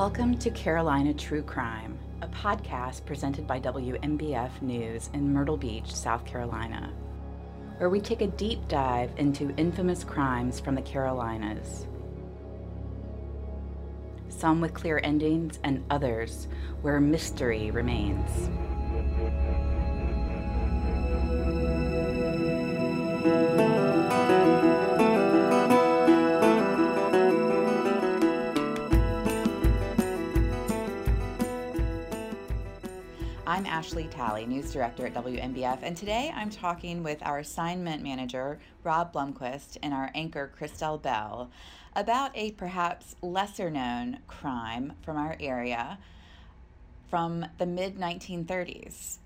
Welcome to Carolina True Crime, a podcast presented by WMBF News in Myrtle Beach, South Carolina, where we take a deep dive into infamous crimes from the Carolinas. Some with clear endings, and others where mystery remains. Ashley Talley, News Director at WMBF, and today I'm talking with our assignment manager, Rob Blumquist, and our anchor, Christelle Bell, about a perhaps lesser known crime from our area from the mid 1930s.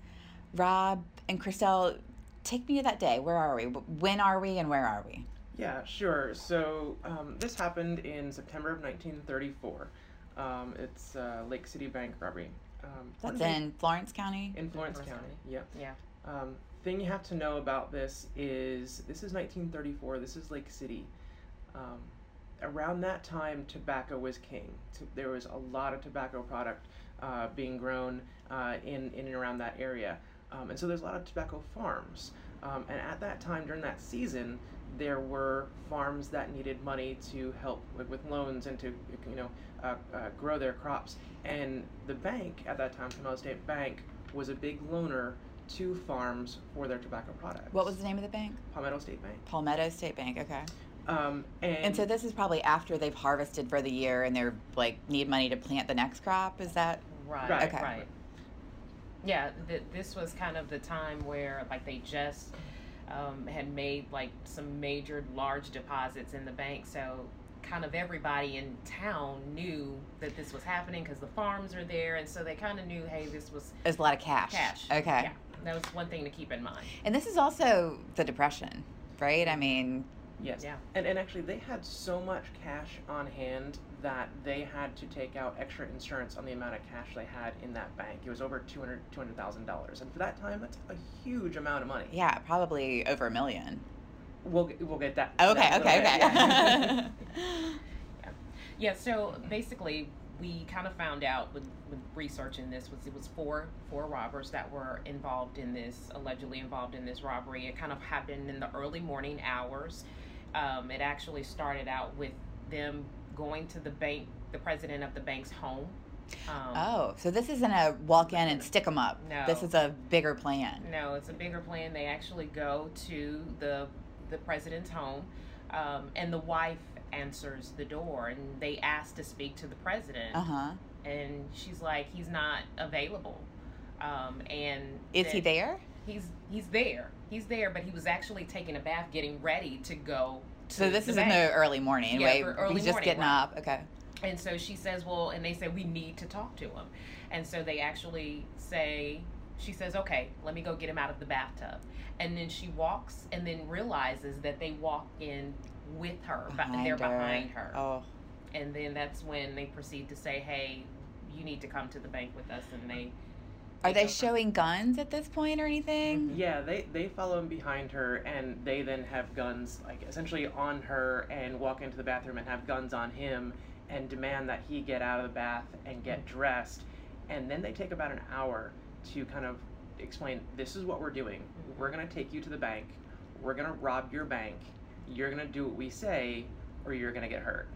Rob and Christelle, take me to that day. Where are we? When are we, and where are we? Yeah, sure. So um, this happened in September of 1934. Um, it's uh, Lake City Bank robbery. Um, That's in Florence County. in Florence Florence County. Yep. Yeah. Um, thing you have to know about this is this is 1934. This is Lake City. Um, around that time, tobacco was king. T- there was a lot of tobacco product uh, being grown uh, in in and around that area, um, and so there's a lot of tobacco farms. Um, and at that time, during that season, there were farms that needed money to help with, with loans and to you know uh, uh, grow their crops. And the bank at that time, Palmetto State Bank, was a big loaner to farms for their tobacco products. What was the name of the bank? Palmetto State Bank? Palmetto State Bank. Okay. Um, and, And so this is probably after they've harvested for the year and they're like need money to plant the next crop. Is that Right. Right. Okay. Right. Yeah, th- this was kind of the time where like they just um, had made like some major large deposits in the bank, so kind of everybody in town knew that this was happening because the farms are there, and so they kind of knew, hey, this was there's a lot of cash? cash. Okay. Yeah, that was one thing to keep in mind. And this is also the depression, right? I mean, yes, Yeah. and and actually they had so much cash on hand that they had to take out extra insurance on the amount of cash they had in that bank. It was over 200 $200,000, and for that time, that's a huge amount of money. yeah, probably over a million. We'll get- we'll get that. Okay, that okay, okay. bit, yeah. Yeah, so basically, we kind of found out with, with researching this was it was four four robbers that were involved in this allegedly involved in this robbery. It kind of happened in the early morning hours. Um, it actually started out with them going to the bank, the president of the bank's home. Um, oh, so this isn't a walk in and stick them up. No. This is a bigger plan. No, it's a bigger plan. They actually go to the the president's home, um, and the wife answers the door, and they ask to speak to the president. Uh huh. and she's like, he's not available. Um, and Is he there? He's he's there. He's there, but he was actually taking a bath, getting ready to go. So this the is in the early morning, Yeah, right? early He's just morning, getting right. up. Okay. And so she says, well, and they say we need to talk to him, and so they actually say, she says, okay, let me go get him out of the bathtub, and then she walks, and then realizes that they walk in with her, but they're behind her. Oh. and then that's when they proceed to say, "Hey, you need to come to the bank with us." And they Are they showing guns at this point or anything? Mm-hmm. Yeah, they, they follow him behind her, and they then have guns, like essentially on her, and walk into the bathroom and have guns on him, and demand that he get out of the bath and get mm-hmm. dressed, and then they take about an hour to kind of explain, this is what we're doing. Mm-hmm. We're gonna take you to the bank. We're gonna rob your bank. You're gonna do what we say, or you're gonna get hurt.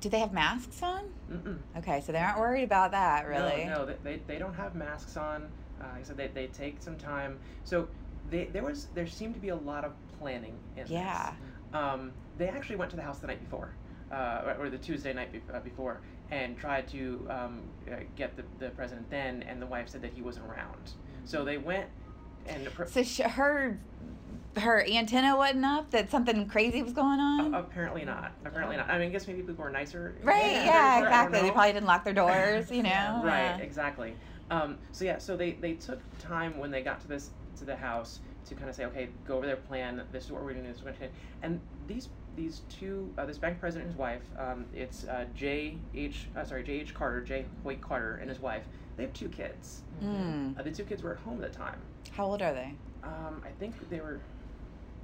Do they have masks on? Mm-mm. Okay, so they aren't worried about that, really. No, no, they, they, don't have masks on. Uh, like I said they, they take some time. So they, there was there seemed to be a lot of planning in Yeah. this. Um, they actually went to the house the night before, uh, or, the Tuesday night be- uh, before, and tried to um, uh, get the, the president then, and the wife said that he wasn't around. So they went and pre- So sh- her her antenna wasn't up that something crazy was going on. a- apparently not. Apparently not. I mean, I guess maybe people were nicer. right? Yeah, Yeah, before, I don't exactly. They probably didn't lock their doors, you know. Yeah. right exactly um, so yeah so they, they took time when they got to this to the house to kind of say okay go over their plan this is what we're doing this is what we're doing and these these two uh, this bank president and his wife um, it's uh, J H uh, sorry J H Carter J Hoyt Carter and his wife they have two kids Mm. uh, the two kids were at home at the time How old are they? um, I think they were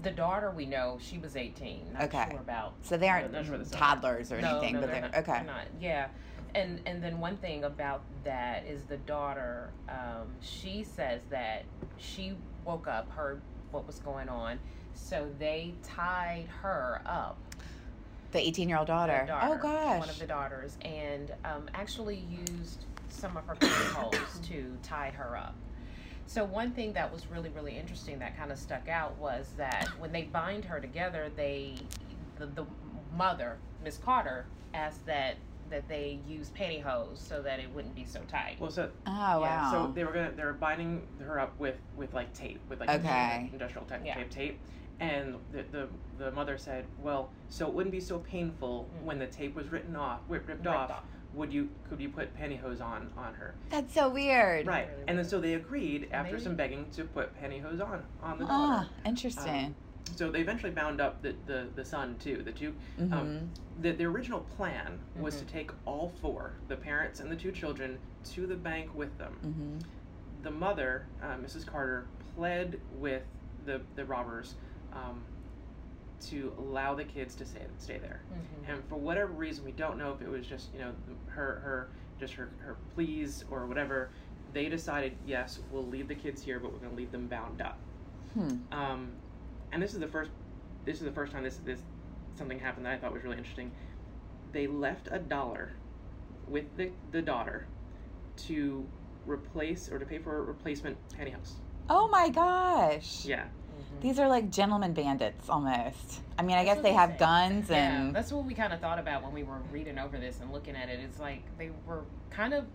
The daughter we know, she was 18. Not Okay. sure about. So they aren't sure toddlers or No, anything, no, but they're they're not- okay. they're not. Yeah. and and then one thing about that is the daughter. Um, she says that she woke up, heard what was going on, so they tied her up. The 18 year old daughter. daughter. Oh gosh. One of the daughters, and um, actually used some of her pantyhose to tie her up. So one thing that was really really interesting that kind of stuck out was that when they bind her together, they the, the mother Miss Carter asked that that they use pantyhose so that it wouldn't be so tight. Well, so oh yeah, wow. so they were gonna they were binding her up with with like tape with like Okay. industrial type Yeah. tape tape, and the, the the mother said, well, so it wouldn't be so painful Mm. when the tape was written off, ripped, ripped, Ripped off. off. Would you could you put pantyhose on on her? That's so weird. Right, Really and then so they agreed after Maybe- some begging to put pantyhose on on the daughter. Ah, interesting. So they eventually bound up the, the, the son too. The two mm-hmm. um, the, the original plan was to Mhm. take all four, the parents and the two children, to the bank with them. hmm The mother, uh, Mrs. Carter, pled with the, the robbers um, to allow the kids to stay, stay there. Mhm. And for whatever reason, we don't know if it was just, you know, her, her just her, her pleas or whatever, they decided, yes, we'll leave the kids here, but we're going to leave them bound up. Hmm. Um, and this is the first this is the first time this this something happened that I thought was really interesting. They left a dollar with the, the daughter to replace or to pay for a replacement pantyhose. Oh my gosh. Yeah. These are like gentleman bandits almost. I mean, I That's guess they have guns Yeah, and that's what we kind of thought about when we were reading over this and looking at it. It's like they were kind of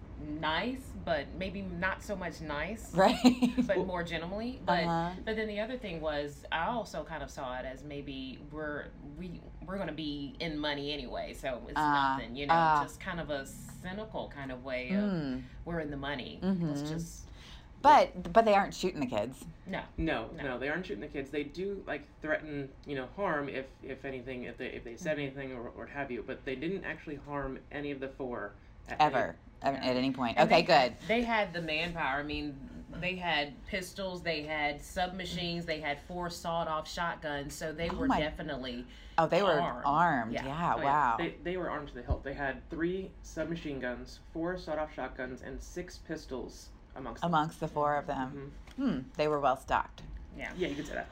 nice, but maybe not so much nice, right. but more gentlemanly. But uh-huh. but then the other thing was, I also kind of saw it as maybe we're we we're gonna be in money anyway, so it's Ah, nothing, you know, ah. just kind of a cynical kind of way of Mm. we're in the money. Let's Mhm. just But but they aren't shooting the kids. no. No, No. no, they aren't shooting the kids. They do like threaten, you know, harm if if anything, if they if they said mm-hmm. anything or, or what have you. But they didn't actually harm any of the four at Ever. At, at any point. And Okay, they- good. They had the manpower. I mean, they had pistols, they had submachines, they had four sawed-off shotguns. So they Oh were my- definitely Oh, they were armed. armed. Yeah. Yeah, Oh, wow. They, they were armed to the hilt. They had three submachine guns, four sawed-off shotguns, and six pistols amongst them. The four of them. Mhm. Hmm. They were well stocked. yeah. Yeah, you could say that.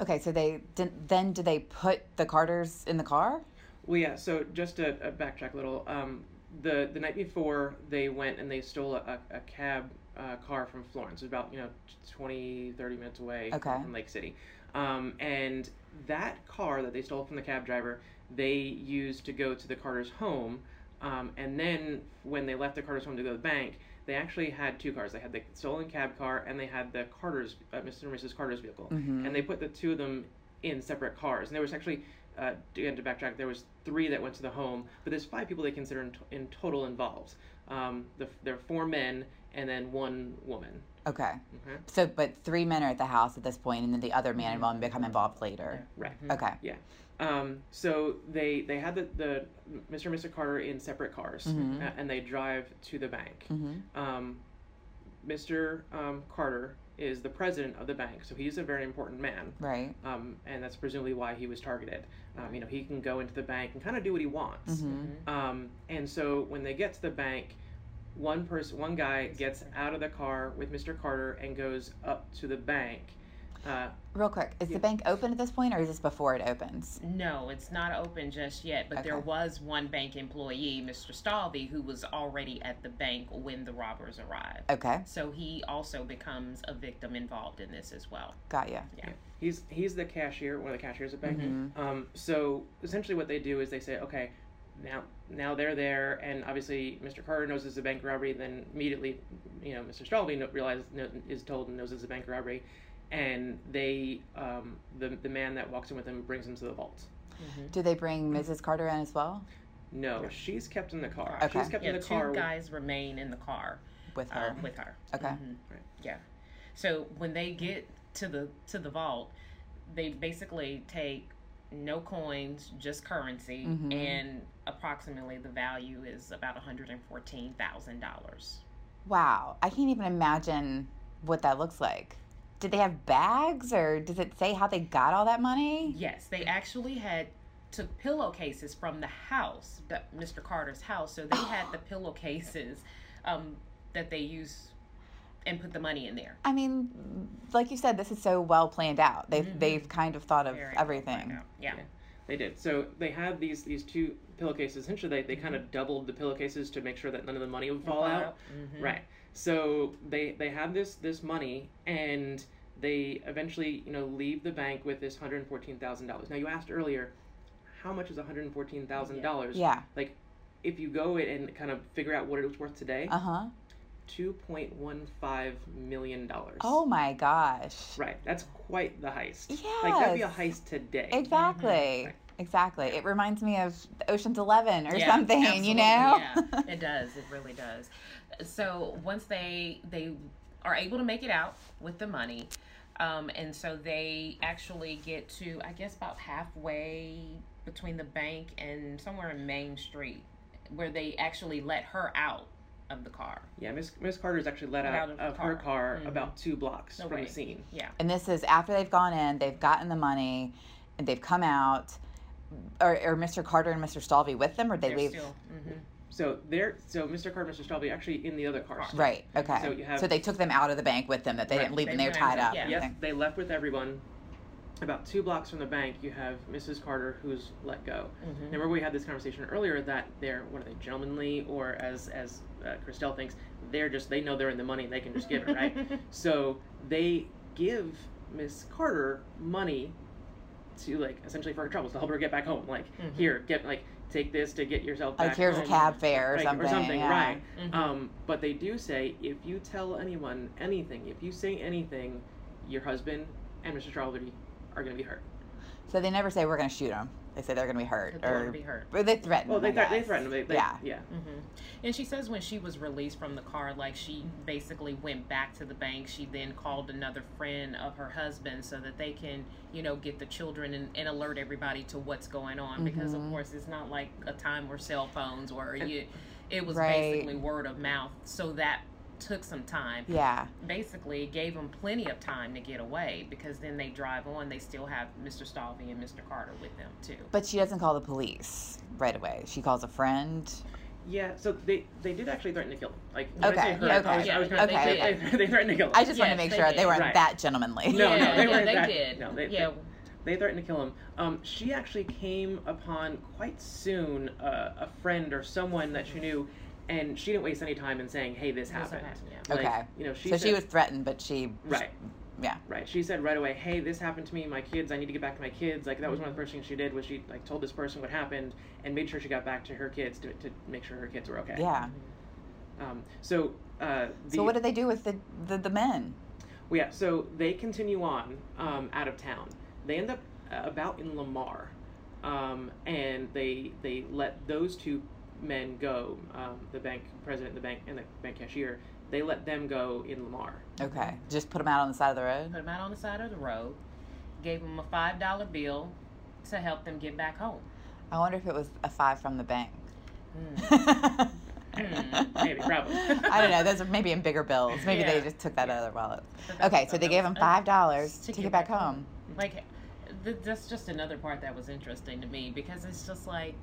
Okay, so they did, then did they put the Carters in the car? Well, yeah. So just to uh, backtrack a little, um, the the night before they went and they stole a, a, a cab uh, car from Florence. It was about you know 20, 30 minutes away Okay. from Lake City, um, and that car that they stole from the cab driver, they used to go to the Carter's home, um, and then when they left the Carter's home to go to the bank. They actually had two cars. They had the stolen cab car and they had the Carter's, uh, Mr. and Mrs. Carter's vehicle. Mm-hmm. and they put the two of them in separate cars. And there was actually, uh, again to backtrack, there was three that went to the home, but there's five people they consider in, t- in total involved. Um, the, there are four men and then one woman. okay. Okay. So, but three men are at the house at this point, and then the other man and woman become involved later. Right. Mhm. Okay. Yeah. Um, so they they had the, the Mr. and Mr. Carter in separate cars, Mhm. uh, and they drive to the bank. Mm-hmm. Um, Mr. Um, Carter is the president of the bank, so he's a very important man. Right. um, and that's presumably why he was targeted. Um, you know, he can go into the bank and kind of do what he wants. Mm-hmm. Um, and so when they get to the bank, one person, one guy gets out of the car with Mr. Carter and goes up to the bank. Uh, Real quick, is Yeah. the bank open at this point, or is this before it opens? No, it's not open just yet, but there was one bank employee, Mr. Stalvey, who was already at the bank when the robbers arrived. Okay, So he also becomes a victim involved in this as well. got you. he's he's the cashier, one of the cashiers at the bank. Mhm. Um, so essentially, what they do is they say, okay, now now they're there, and obviously Mr. Carter knows it's a bank robbery. Then immediately, you know, Mr. Stalvey no, realizes is told and knows it's a bank robbery, and they um, the the man that walks in with them brings him to the vault. Do they bring Mrs. Carter in as well No, No. she's kept in the car. Okay. She's kept Yeah, in the two car. guys remain in the car with her? uh, with her. Okay. Mhm. Right. Yeah. So when they get to the to the vault, they basically take no coins, just currency, Mhm. and approximately the value is about one hundred and fourteen thousand dollars. Wow, I can't even imagine what that looks like. Did they have bags, or does it say how they got all that money? Yes, they actually had took pillowcases from the house, the, Mr. Carter's house. So they had the pillowcases um, that they use and put the money in there. I mean, like you said, this is so well planned out. They've they've kind of thought of Very everything. planned. Yeah. Yeah. They did. So they had these these two pillowcases. Essentially, they, they kind of doubled the pillowcases to make sure that none of the money would fall out. Mhm. Right. So they they had this this money and they eventually you know leave the bank with this hundred fourteen thousand dollars. Now you asked earlier, how much is one hundred fourteen thousand dollars? Yeah. Like if you go and kind of figure out what it was worth today, Uh huh. two point one five million dollars. Oh my gosh. Right. That's quite the heist. Yes. Like that'd be a heist today. Exactly. Right. Exactly. It reminds me of Ocean's Eleven or Yeah, something, absolutely, you know? yeah, it does. It really does. So once they they are able to make it out with the money, um, and so they actually get to I guess about halfway between the bank and somewhere in Main Street, where they actually let her out of the car. Yeah, Miss Miss Carter's actually let Let out, out of the of her car. car Mhm. about two blocks Okay. from the scene. Yeah. and this is after they've gone in, they've gotten the money, and they've come out. Or, or Mr. Carter and Mr. Stalvey with them, or they They're leave? still. hmm So they're so Mr. Carter, Mr. Stalvey actually in the other car. still. Right. Okay. So you have- they took them out of the bank with them. That they Right. didn't leave They them there went tied up. yeah. and Yep, everything. they left with everyone. About two blocks from the bank, you have Mrs. Carter who's let go. hmm Remember we had this conversation earlier that they're what are they gentlemanly or as as uh, Christelle thinks they're just they know they're in the money they can just give it right. so they give Miss Carter money to like essentially for her troubles to help her get back home. Like Mhm. here, get like take this to get yourself back Like here's a cab fare or Right, something. or something, yeah. right? Mhm. Um, but they do say if you tell anyone anything, if you say anything, your husband and Mr. Strawberry are going to be hurt. So they never say we're going to shoot them. They say they're going to be hurt, They're or gonna be hurt. or they threaten. Well, they, them, I thre- they threaten them. They, they, yeah. yeah. hmm And she says when she was released from the car, like she basically went back to the bank. She then called another friend of her husband so that they can, you know, get the children and, and alert everybody to what's going on. Because of Mhm. course, it's not like a time where cell phones or And- you. It was Right. basically word of mouth. So that took some time. Yeah. Basically, gave them plenty of time to get away because then they drive on. They still have Mr. Stalvey and Mr. Carter with them too. But she doesn't call the police right away. She calls a friend. Yeah, so they they did actually threaten to kill him. Like when I Okay, say her, yeah, I was, okay, I was yeah, gonna, they they, did. they, they threatened to kill him. I just wanted Yes, to make they sure did. they weren't Right. that gentlemanly. No, no, they yeah, weren't they that- did. no, they- yeah, They threatened to kill him. Um, she actually came upon quite soon uh, a friend or someone that she knew, and she didn't waste any time in saying, "Hey, this This happened." happened, yeah. Like, Okay. You know, she so said, she was threatened, but she. right. Yeah. Right. She said right away, "Hey, this happened to me. My kids. I need to get back to my kids." Like that was one of the first things she did was she like told this person what happened and made sure she got back to her kids to, to make sure her kids were okay. Yeah. Um, so. Uh, the, So what did they do with the the, the men? Well, yeah, so they continue on um, out of town. They end up uh, about in Lamar, um, and they they let those two men go. Um, the bank president, the bank, and the bank cashier. They let them go in Lamar. Okay. Just put them out on the side of the road. put them out on the side of the road, gave them a five dollar bill to help them get back home. I wonder if it was a five from the bank. Mm. Maybe, probably. I don't know. Those are maybe in bigger bills. Maybe they just took that out of their wallet. Okay, so they gave them uh, five dollars to get back home. Like, th- that's just another part that was interesting to me because it's just like,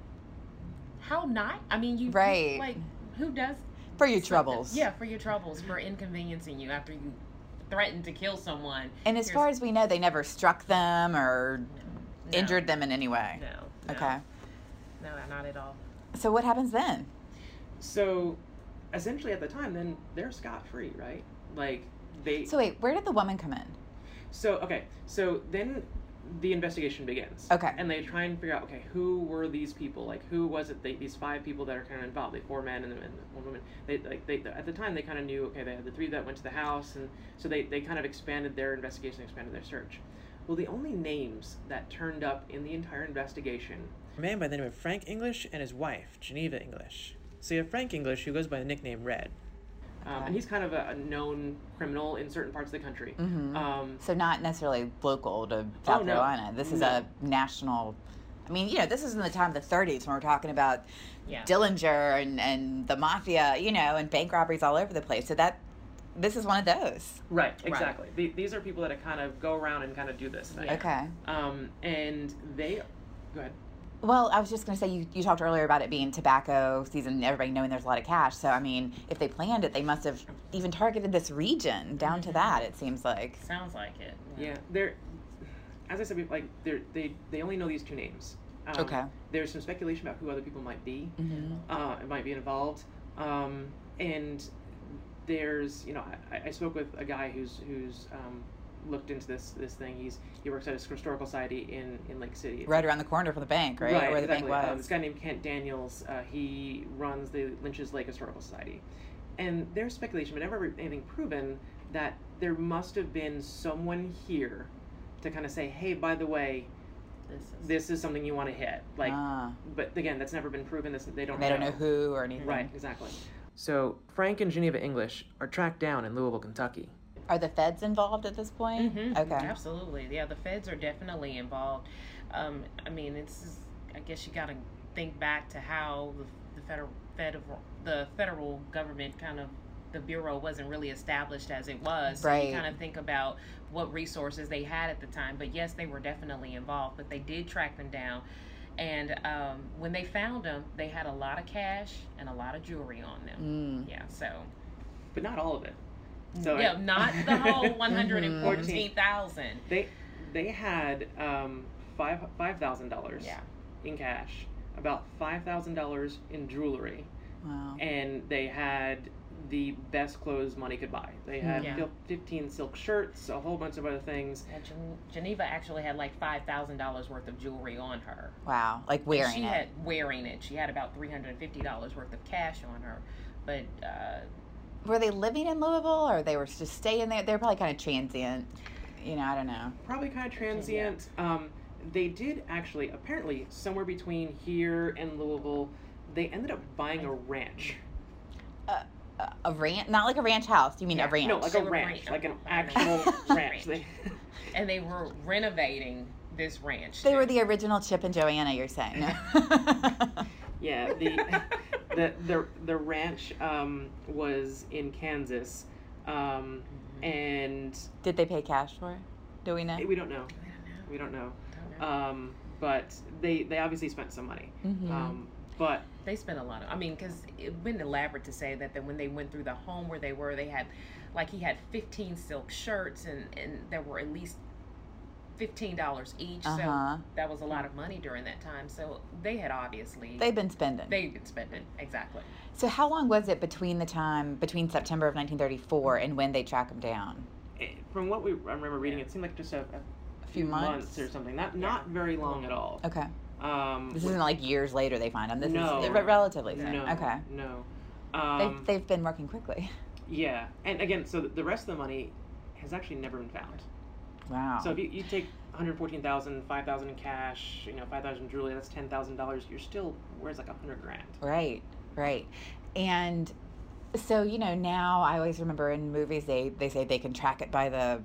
how not? I mean, you Right. Like, who does For your something- troubles. Yeah, for your troubles, for inconveniencing you after you threatened to kill someone. And as Here's- far as we know, they never struck them or No. injured them in any way. No. no. Okay. No, not at all. So what happens then? so, essentially, at the time, then they're scot free, right? Like they. So wait, where did the woman come in? So okay, so then the investigation begins. Okay. And they try and figure out okay, who were these people? Like who was it? They, these five people that are kind of involved. The four men and, the, and the one woman. They like they at the time they kind of knew okay they had the three that went to the house and so they they kind of expanded their investigation, expanded their search. Well, the only names that turned up in the entire investigation. A man by the name of Frank English and his wife, Geneva English. So you have Frank English, who goes by the nickname Red. Um, and he's kind of a, a known criminal in certain parts of the country. Mhm. Um, So not necessarily local to South Oh, no. Carolina. This is No. a national. I mean, you know, this is in the time of the 30s when we're talking about Yeah. Dillinger and, and the mafia, you know, and bank robberies all over the place. So that this is one of those. right, exactly. The, these are people that kind of go around and kind of do this thing. Okay. Um, and they, go ahead. Well, I was just going to say you, you talked earlier about it being tobacco season, everybody knowing there's a lot of cash. So, I mean, if they planned it, they must have even targeted this region down to that, it seems like. Sounds like it. Yeah, they're as I said, like they're, they they only know these two names. Um, Okay. There's some speculation about who other people might be. hmm uh, might be involved. Um, and there's, you know, I, I spoke with a guy who's who's um, looked into this this thing. He's he works at a historical society in in Lake City. It's Right around the corner from the bank, right? Right, Where the exactly. bank Um, this guy named Kent Daniels. Uh, he runs the Lynch's Lake Historical Society, and there's speculation, but never anything proven, that there must have been someone here to kind of say, hey, by the way, This is this is something you want to hit. Like, ah, but again, that's never been proven. This they don't. they don't know who or anything. Right, exactly. So Frank and Geneva English are tracked down in Louisville, Kentucky. Are the feds involved at this point? Mhm, Okay. Absolutely. Yeah, the feds are definitely involved. Um, I mean, it's. just- I guess you got to think back to how the, the federal federal the federal government kind of the bureau wasn't really established as it was. So Right. you kind of think about what resources they had at the time. But yes, they were definitely involved. But they did track them down. And um, when they found them, they had a lot of cash and a lot of jewelry on them. Mm. Yeah, so But not all of it. So yeah, I- not the whole one hundred and Mm-hmm. fourteen thousand. They they had um, five five thousand dollars Yeah. in cash, about five thousand dollars in jewelry, Wow. and they had the best clothes money could buy. They had Yeah. fifteen silk shirts, a whole bunch of other things. Yeah, Gen- Geneva actually had like five thousand dollars worth of jewelry on her. Wow. Like wearing she it. had wearing it. She had about three hundred and fifty dollars worth of cash on her, but uh, Were they living in Louisville or they were just staying there? They're probably kind of transient. You know, I don't know. Probably kind of transient. Um, they did actually, apparently, somewhere between here and Louisville, they ended up buying a ranch. A, a ranch, not like a ranch house. You mean Yeah. a ranch? No, like They a ranch, ranch- like an actual ranch. ranch. And they were renovating this ranch. They too. were the original Chip and Joanna. You're saying? Yeah, the the the, the ranch um, was in Kansas, um, and Did they pay cash for it? Do we know? we don't know. I don't know. We don't know. Um, but they they obviously spent some money. Mhm. Um, but they spent a lot of. I mean, because it went elaborate to say that, that when they went through the home where they were, they had, like, he had fifteen silk shirts, and and there were at least fifteen dollars each. Uh-huh. So that was a lot of money during that time. So they had obviously They've been spending. they've been spending exactly. so how long was it between the time between September of 1934 and when they track them down? eh, from what we I remember reading, it seemed like just a, a A few months. or something. Not not very long at all. Okay. Um, This isn't like years later they find them. This No. is re- relatively soon. no, Okay. no. They've, Um, they've been working quickly. yeah, and again, so the rest of the money has actually never been found. Wow. So if you, you take 114,000, 5,000 in cash, you know, 5,000 in jewelry, that's $10,000. You're still, where's like 100 grand? Right, right. And so, you know, now I always remember in movies they, they say they can track it by the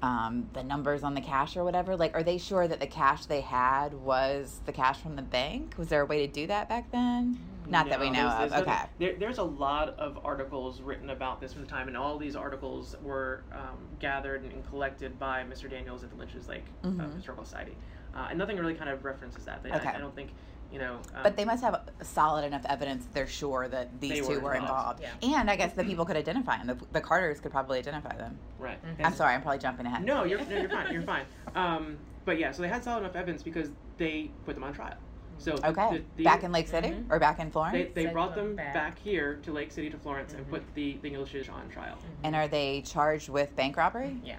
um, the numbers on the cash or whatever. Like, are they sure that the cash they had was the cash from the bank? Was there a way to do that back then? Not that we know there's- of. there's Okay. nothing- There, there's a lot of articles written about this from the time, and all these articles were um, gathered and collected by Mr. Daniels at the Lynch's Lake uh, Mhm. Historical Society. Uh, and nothing really kind of references that. They, Okay. I, I don't think, you know. Um, But they must have solid enough evidence that they're sure that these two were involved. involved. And I guess the people could identify them. The, the Carters could probably identify them. Right. Mhm. I'm sorry, I'm probably jumping ahead. No, you're, no, you're fine. You're fine. Um, but yeah, so they had solid enough evidence because they put them on trial. So Okay. the- the- back in Lake City Mhm. or back in Florence? They, they brought them them back. back. here to Lake City to Florence and Mhm. put the, the Englishes on trial. and are they charged with bank robbery? Yeah,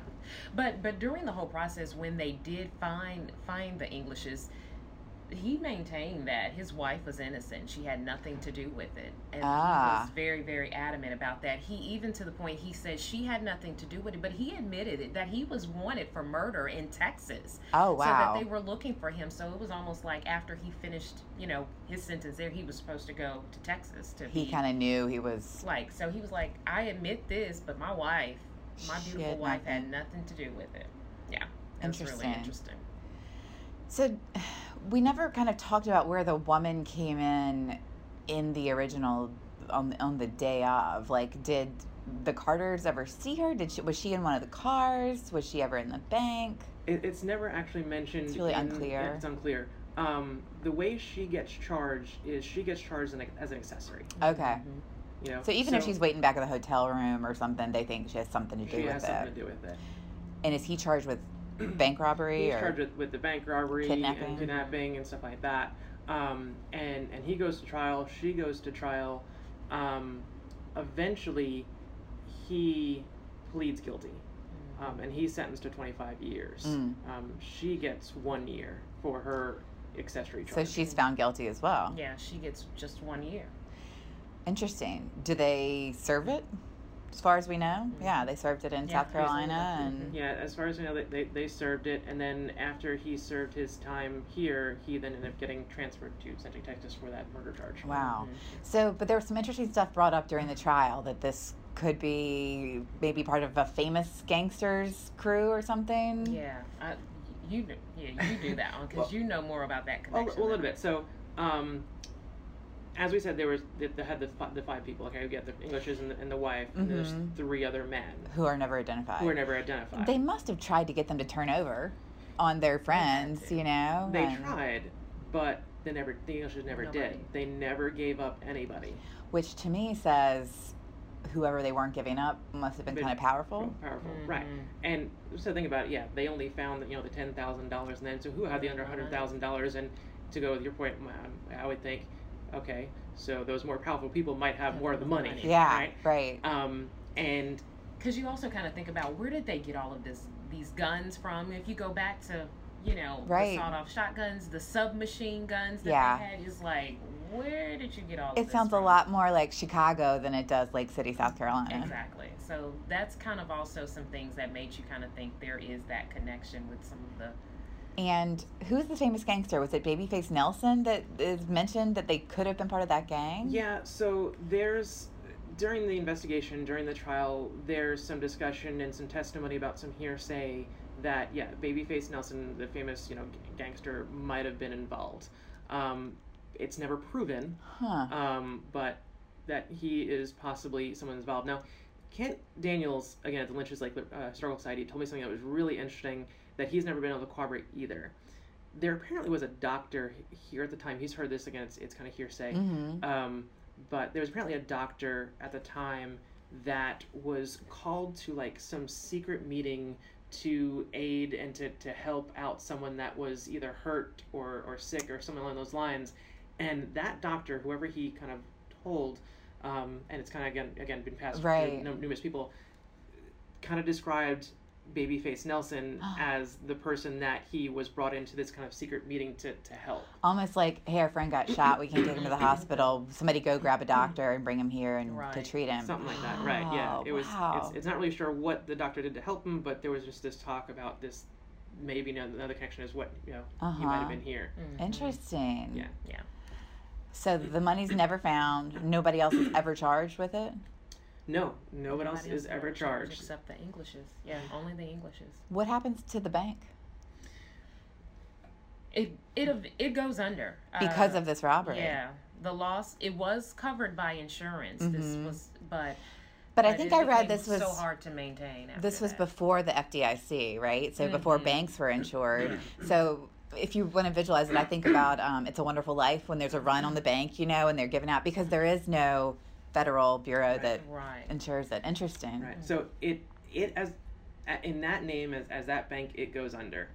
but but during the whole process, when they did find find the Englishes, he maintained that his wife was innocent. She had nothing to do with it, and Ah. he was very very adamant about that. He even to the point he said she had nothing to do with it, but he admitted it, that he was wanted for murder in Texas. Oh, wow. So that they were looking for him. So it was almost like after he finished, you know, his sentence there, he was supposed to go to Texas to he kind of knew he was. like. So he was like, I admit this, but my wife, my beautiful had wife, had nothing. nothing to do with it. Yeah, it was really Interesting. interesting. So, we never kind of talked about where the woman came in in the original on on the day of. Like, did the Carters ever see her? Did she was she in one of the cars? Was she ever in the bank? It, it's never actually mentioned. It's really in- unclear. It's unclear. Um, the way she gets charged is she gets charged an, as an accessory. Okay. You know. So even if she's waiting back at the hotel room or something, they think she has something to do she with has it. something to do with it. And is he charged with bank robbery He's or charged with, with the bank robbery Kidnapping? and kidnapping and stuff like that. Um, and and he goes to trial. She goes to trial. Um, eventually, he pleads guilty, um, and he's sentenced to 25 years. Mm. Um, she gets one year for her accessory so she's found guilty as well? Yeah, she gets just one year. Interesting. Do they serve it? As far as we know, yeah, they served it in Yeah, South Carolina, and Yeah, as far as we know, they, they, they served it, and then after he served his time here, he then ended up getting transferred to Central Texas for that murder charge. wow. Mhm. So, but there was some interesting stuff brought up during the trial that this could be maybe part of a famous gangsters crew or something. Yeah, I, you do- yeah you do that one because Well- you know more about that A, connection. a little bit. So, um, as we said, there was they, they had the, fi- the five people. Okay, we got the Englishes and the, and the wife, and there's Mhm. three other men Who are never identified. who were never identified. They must have tried to get them to turn over on their friends, to. you know. They and- tried, but they never. The Englishes never Nobody. did. They never gave up anybody. which to me says whoever they weren't giving up must have been Been kind of powerful. Powerful, right? Mhm. And so think about it. Yeah, they only found you know the ten thousand dollars, and then so who had the under hundred thousand dollars? And to go with your point, um, I would think, okay, so those more powerful people might have more of the money, Money. Yeah, right? right. Um, and because you also kind of think about where did they get all of this these guns from if you go back to you know Right. the sawed-off shotguns the submachine guns that Yeah. they had is like where did you get all of It this sounds a lot more like Chicago than it does Lake City, South Carolina. exactly so that's kind of also some things that made you kind of think there is that connection with some of the And who's the famous gangster? Was it Babyface Nelson that is mentioned that they could have been part of that gang? yeah, so there's during the investigation, during the trial, there's some discussion and some testimony about some hearsay that yeah, Babyface Nelson, the famous you know gangster, might have been involved. Um, it's never proven, Huh. um, but that he is possibly someone involved. Now, Kent Daniels, again at the Lynch's Lake uh, Historical Society, told me something that was really interesting that he's never been able to corroborate either. There apparently was a doctor here at the time. He's heard this again. It's, it's kind of hearsay. hmm Um, but there was apparently a doctor at the time that was called to like some secret meeting to aid and to, to help out someone that was either hurt or, or sick or something along those lines. And that doctor, whoever he kind of told, um, and it's kind of again again been passed Right. to numerous people, kind of described Babyface Nelson as the person that he was brought into this kind of secret meeting to, to help. Almost like, hey, our friend got shot. We can't take him to the hospital. Somebody go grab a doctor and bring him here and to treat him. Something like that, right? Yeah, it was. wow. It's, it's not really sure what the doctor did to help him, but there was just this talk about this. Maybe another connection is what you know he might Uh-huh. have been here. Mhm. Interesting. Yeah. yeah So the money's never found. Nobody else is ever charged with it. No, nobody else Nobody is ever charged. except the Englishes. Yeah, only the Englishes. What happens to the bank It it it goes under because Uh, of this robbery? Yeah, the loss it was covered by insurance. This Mhm. was, but But I think I read this was so hard to maintain. After this was that. before the FDIC, right? So before Mhm. banks were insured. So if you want to visualize it, I think about um, "It's a Wonderful Life" when there's a run on the bank, you know, and they're giving out because there is no federal bureau Right. that right. insures it. Interesting. Right. So it it as in that name as, as that bank it goes under.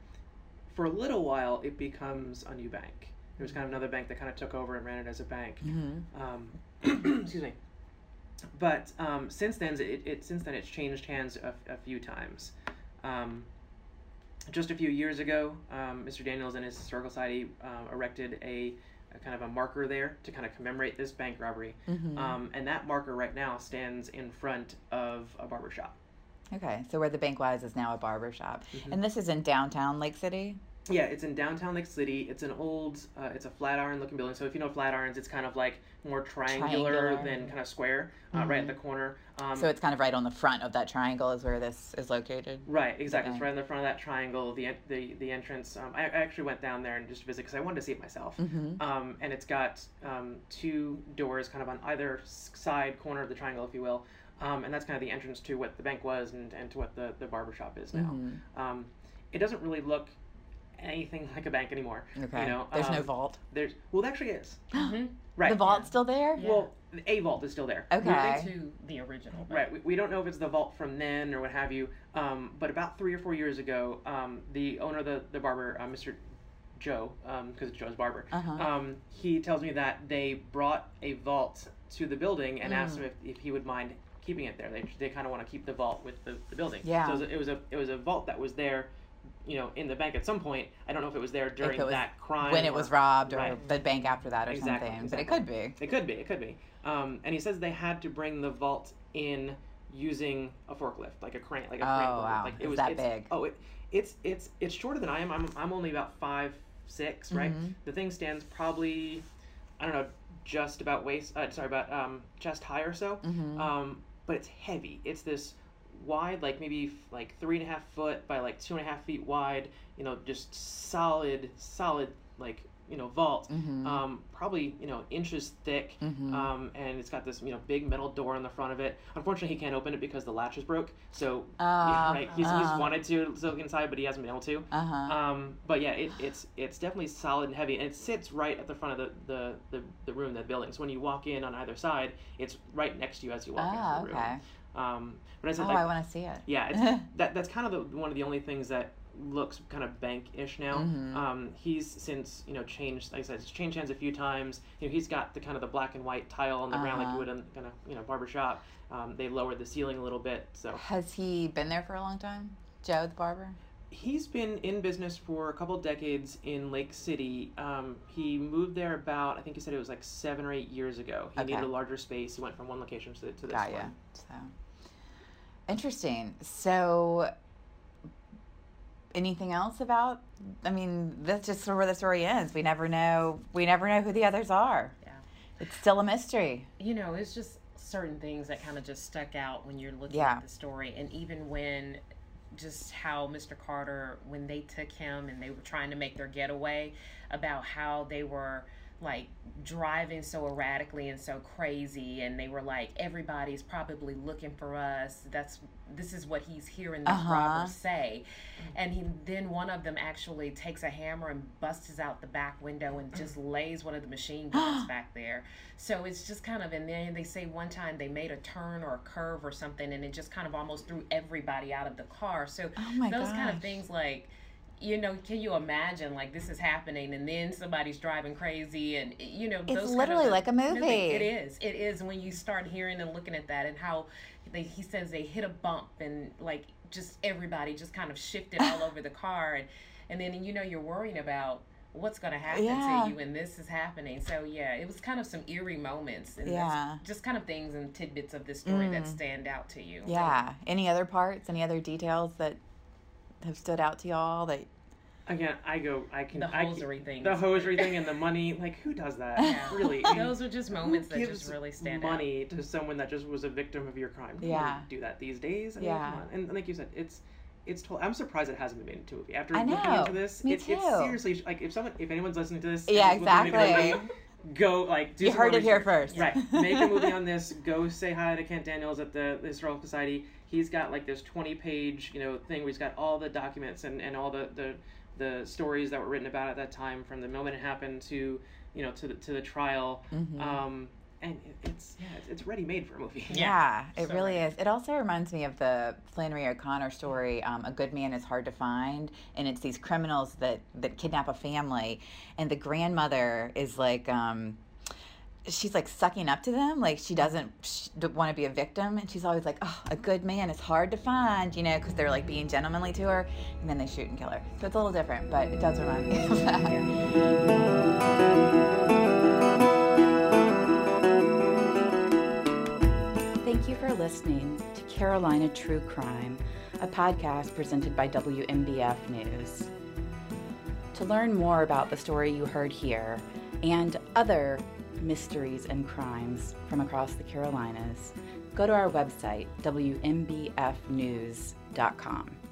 For a little while, it becomes a new bank. There was kind of another bank that kind of took over and ran it as a bank. hmm Um, excuse me. But um, since then, it, it since then it's changed hands a, a few times. Um, just a few years ago, um, Mr. Daniels and his historical society um, erected a, a kind of a marker there to kind of commemorate this bank robbery. hmm Um, and that marker right now stands in front of a barber shop. Okay, so where the bank was is now a barber shop, Mhm. and this is in downtown Lake City. Yeah, it's in downtown Lake City. It's an old, uh, it's a Flatiron looking building. So if you know Flatirons, it's kind of like more triangular, Triangular. than kind of square, uh, right at the corner. Um, so it's kind of right on the front of that triangle is where this is located. Right, exactly. It's right in the front of that triangle. The the the entrance. Um, I, I actually went down there and just visit because I wanted to see it myself. hmm Um, and it's got um, two doors, kind of on either side corner of the triangle, if you will. Um, and that's kind of the entrance to what the bank was and, and to what the the barber shop is now. hmm Um, it doesn't really look anything like a bank anymore. Okay. You know, There's no um, vault. There's well, there actually is. Mhm. Right. The vault's still there? Yeah. Well, a vault is still there. Okay. to the original. but- Right. We, we don't know if it's the vault from then or what have you. Um, but about three or four years ago, um, the owner of the, the barber, uh, Mr. Joe, because it's Joe's barber, Uh-huh. um, he tells me that they brought a vault to the building and asked Mm. him if, if he would mind keeping it there. They, they kind of want to keep the vault with the, the building. Yeah. So it was, a, it was a it was a vault that was there, you know, in the bank at some point. I don't know if it was there during was that crime when it or- was robbed or right. the bank after that or Exactly, something. But it could be. It could be. It could be. Um, and he says they had to bring the vault in using a forklift, like a crane, like a Oh, crane. wow. Like It's that it's- big. Oh, it, it's it's it's shorter than I am. I'm I'm only about five six, right? Mhm. The thing stands probably, I don't know, just about waist. Uh, sorry, about um, chest high or so. Mhm. Um, but it's heavy. It's this wide, like maybe f- like three and a half foot by like two and a half feet wide. You know, just solid, solid like you know vault. Mhm. Um, probably you know inches thick. Mhm. Um, and it's got this you know big metal door on the front of it. Unfortunately, he can't open it because the latch is broke. So Ah, yeah, right, he's, ah. he's wanted to look inside, but he hasn't been able to. Uh-huh. Um, but yeah, it, it's it's definitely solid and heavy, and it sits right at the front of the, the, the, the room, the building. So when you walk in on either side, it's right next to you as you walk Ah, into the okay. Um, but I said Oh, like I want to see it. yeah, it's, that that's kind of the, one of the only things that looks kind of bank-ish now. Mhm. Um, he's since you know changed, like I said, it's changed hands a few times. You know, he's got the kind of the black and white tile on the ground like Uh-huh. you would in kind of you know barber shop. Um, they lowered the ceiling a little bit, so Has he been there for a long time? Joe the barber? he's been in business for a couple decades in Lake City. Um, he moved there about, I think he said it was like seven or eight years ago. He Okay. needed a larger space. He went from one location to, to this Got one. So interesting. So anything else about I mean, that's just sort of where the story ends. We never know we never know who the others are. Yeah. It's still a mystery. you know, it's just certain things that kind of just stuck out when you're looking Yeah. at the story, and even when just how Mr. Carter, when they took him and they were trying to make their getaway, about how they were like driving so erratically and so crazy and they were like everybody's probably looking for us. That's this is what he's hearing these Uh-huh. say. And he then one of them actually takes a hammer and busts out the back window and just lays one of the machine guns back there. So it's just kind of and then they say one time they made a turn or a curve or something and it just kind of almost threw everybody out of the car. So Oh those kind of things like you know can you imagine like this is happening and then somebody's driving crazy and you know It's those kind literally of like a movie. it is it is when you start hearing and looking at that and how they, he says they hit a bump and like just everybody just kind of shifted all over the car and and then you know you're worrying about what's going to happen Yeah. to you when this is happening so yeah it was kind of some eerie moments and Yeah. just kind of things and tidbits of this story that Mm. stand out to you Yeah. Any other parts, any other details that have stood out to y'all that Again, I go, I can. the I, hosiery thing The hosiery thing and the money. Like, who does that? Yeah. Really? Those are just moments that just really stand out money to someone that just was a victim of your crime. Yeah. do that these days. I mean, Yeah. come on. And like you said, it's it's. Told, I'm surprised it hasn't been made into a movie. After looking into this, Me it's, seriously like if someone, if anyone's listening to this, Yeah, and is looking to make a exactly. movie, Go like do You heard it here first. Right. Make a movie on this. Go say hi to Kent Daniels at the, the Historical Society. He's got like this 20 page, you know, thing where he's got all the documents and, and all the, the the stories that were written about at that time from the moment it happened to, you know, to the to the trial. Mhm. Um and it's yeah, it's, it's ready made for a movie. Yeah, it So really is. It also reminds me of the Flannery O'Connor story, um, "A Good Man Is Hard to Find," and it's these criminals that that kidnap a family, and the grandmother is like. Um, She's like sucking up to them, like she doesn't want to be a victim, and she's always like, "Oh, a good man is hard to find," you know, because they're like being gentlemanly to her, and then they shoot and kill her. So it's a little different, but it does remind me of that. Thank you for listening to Carolina True Crime, a podcast presented by WMBF News. To learn more about the story you heard here and other mysteries and crimes from across the Carolinas, go to our website, WMBFnews.com.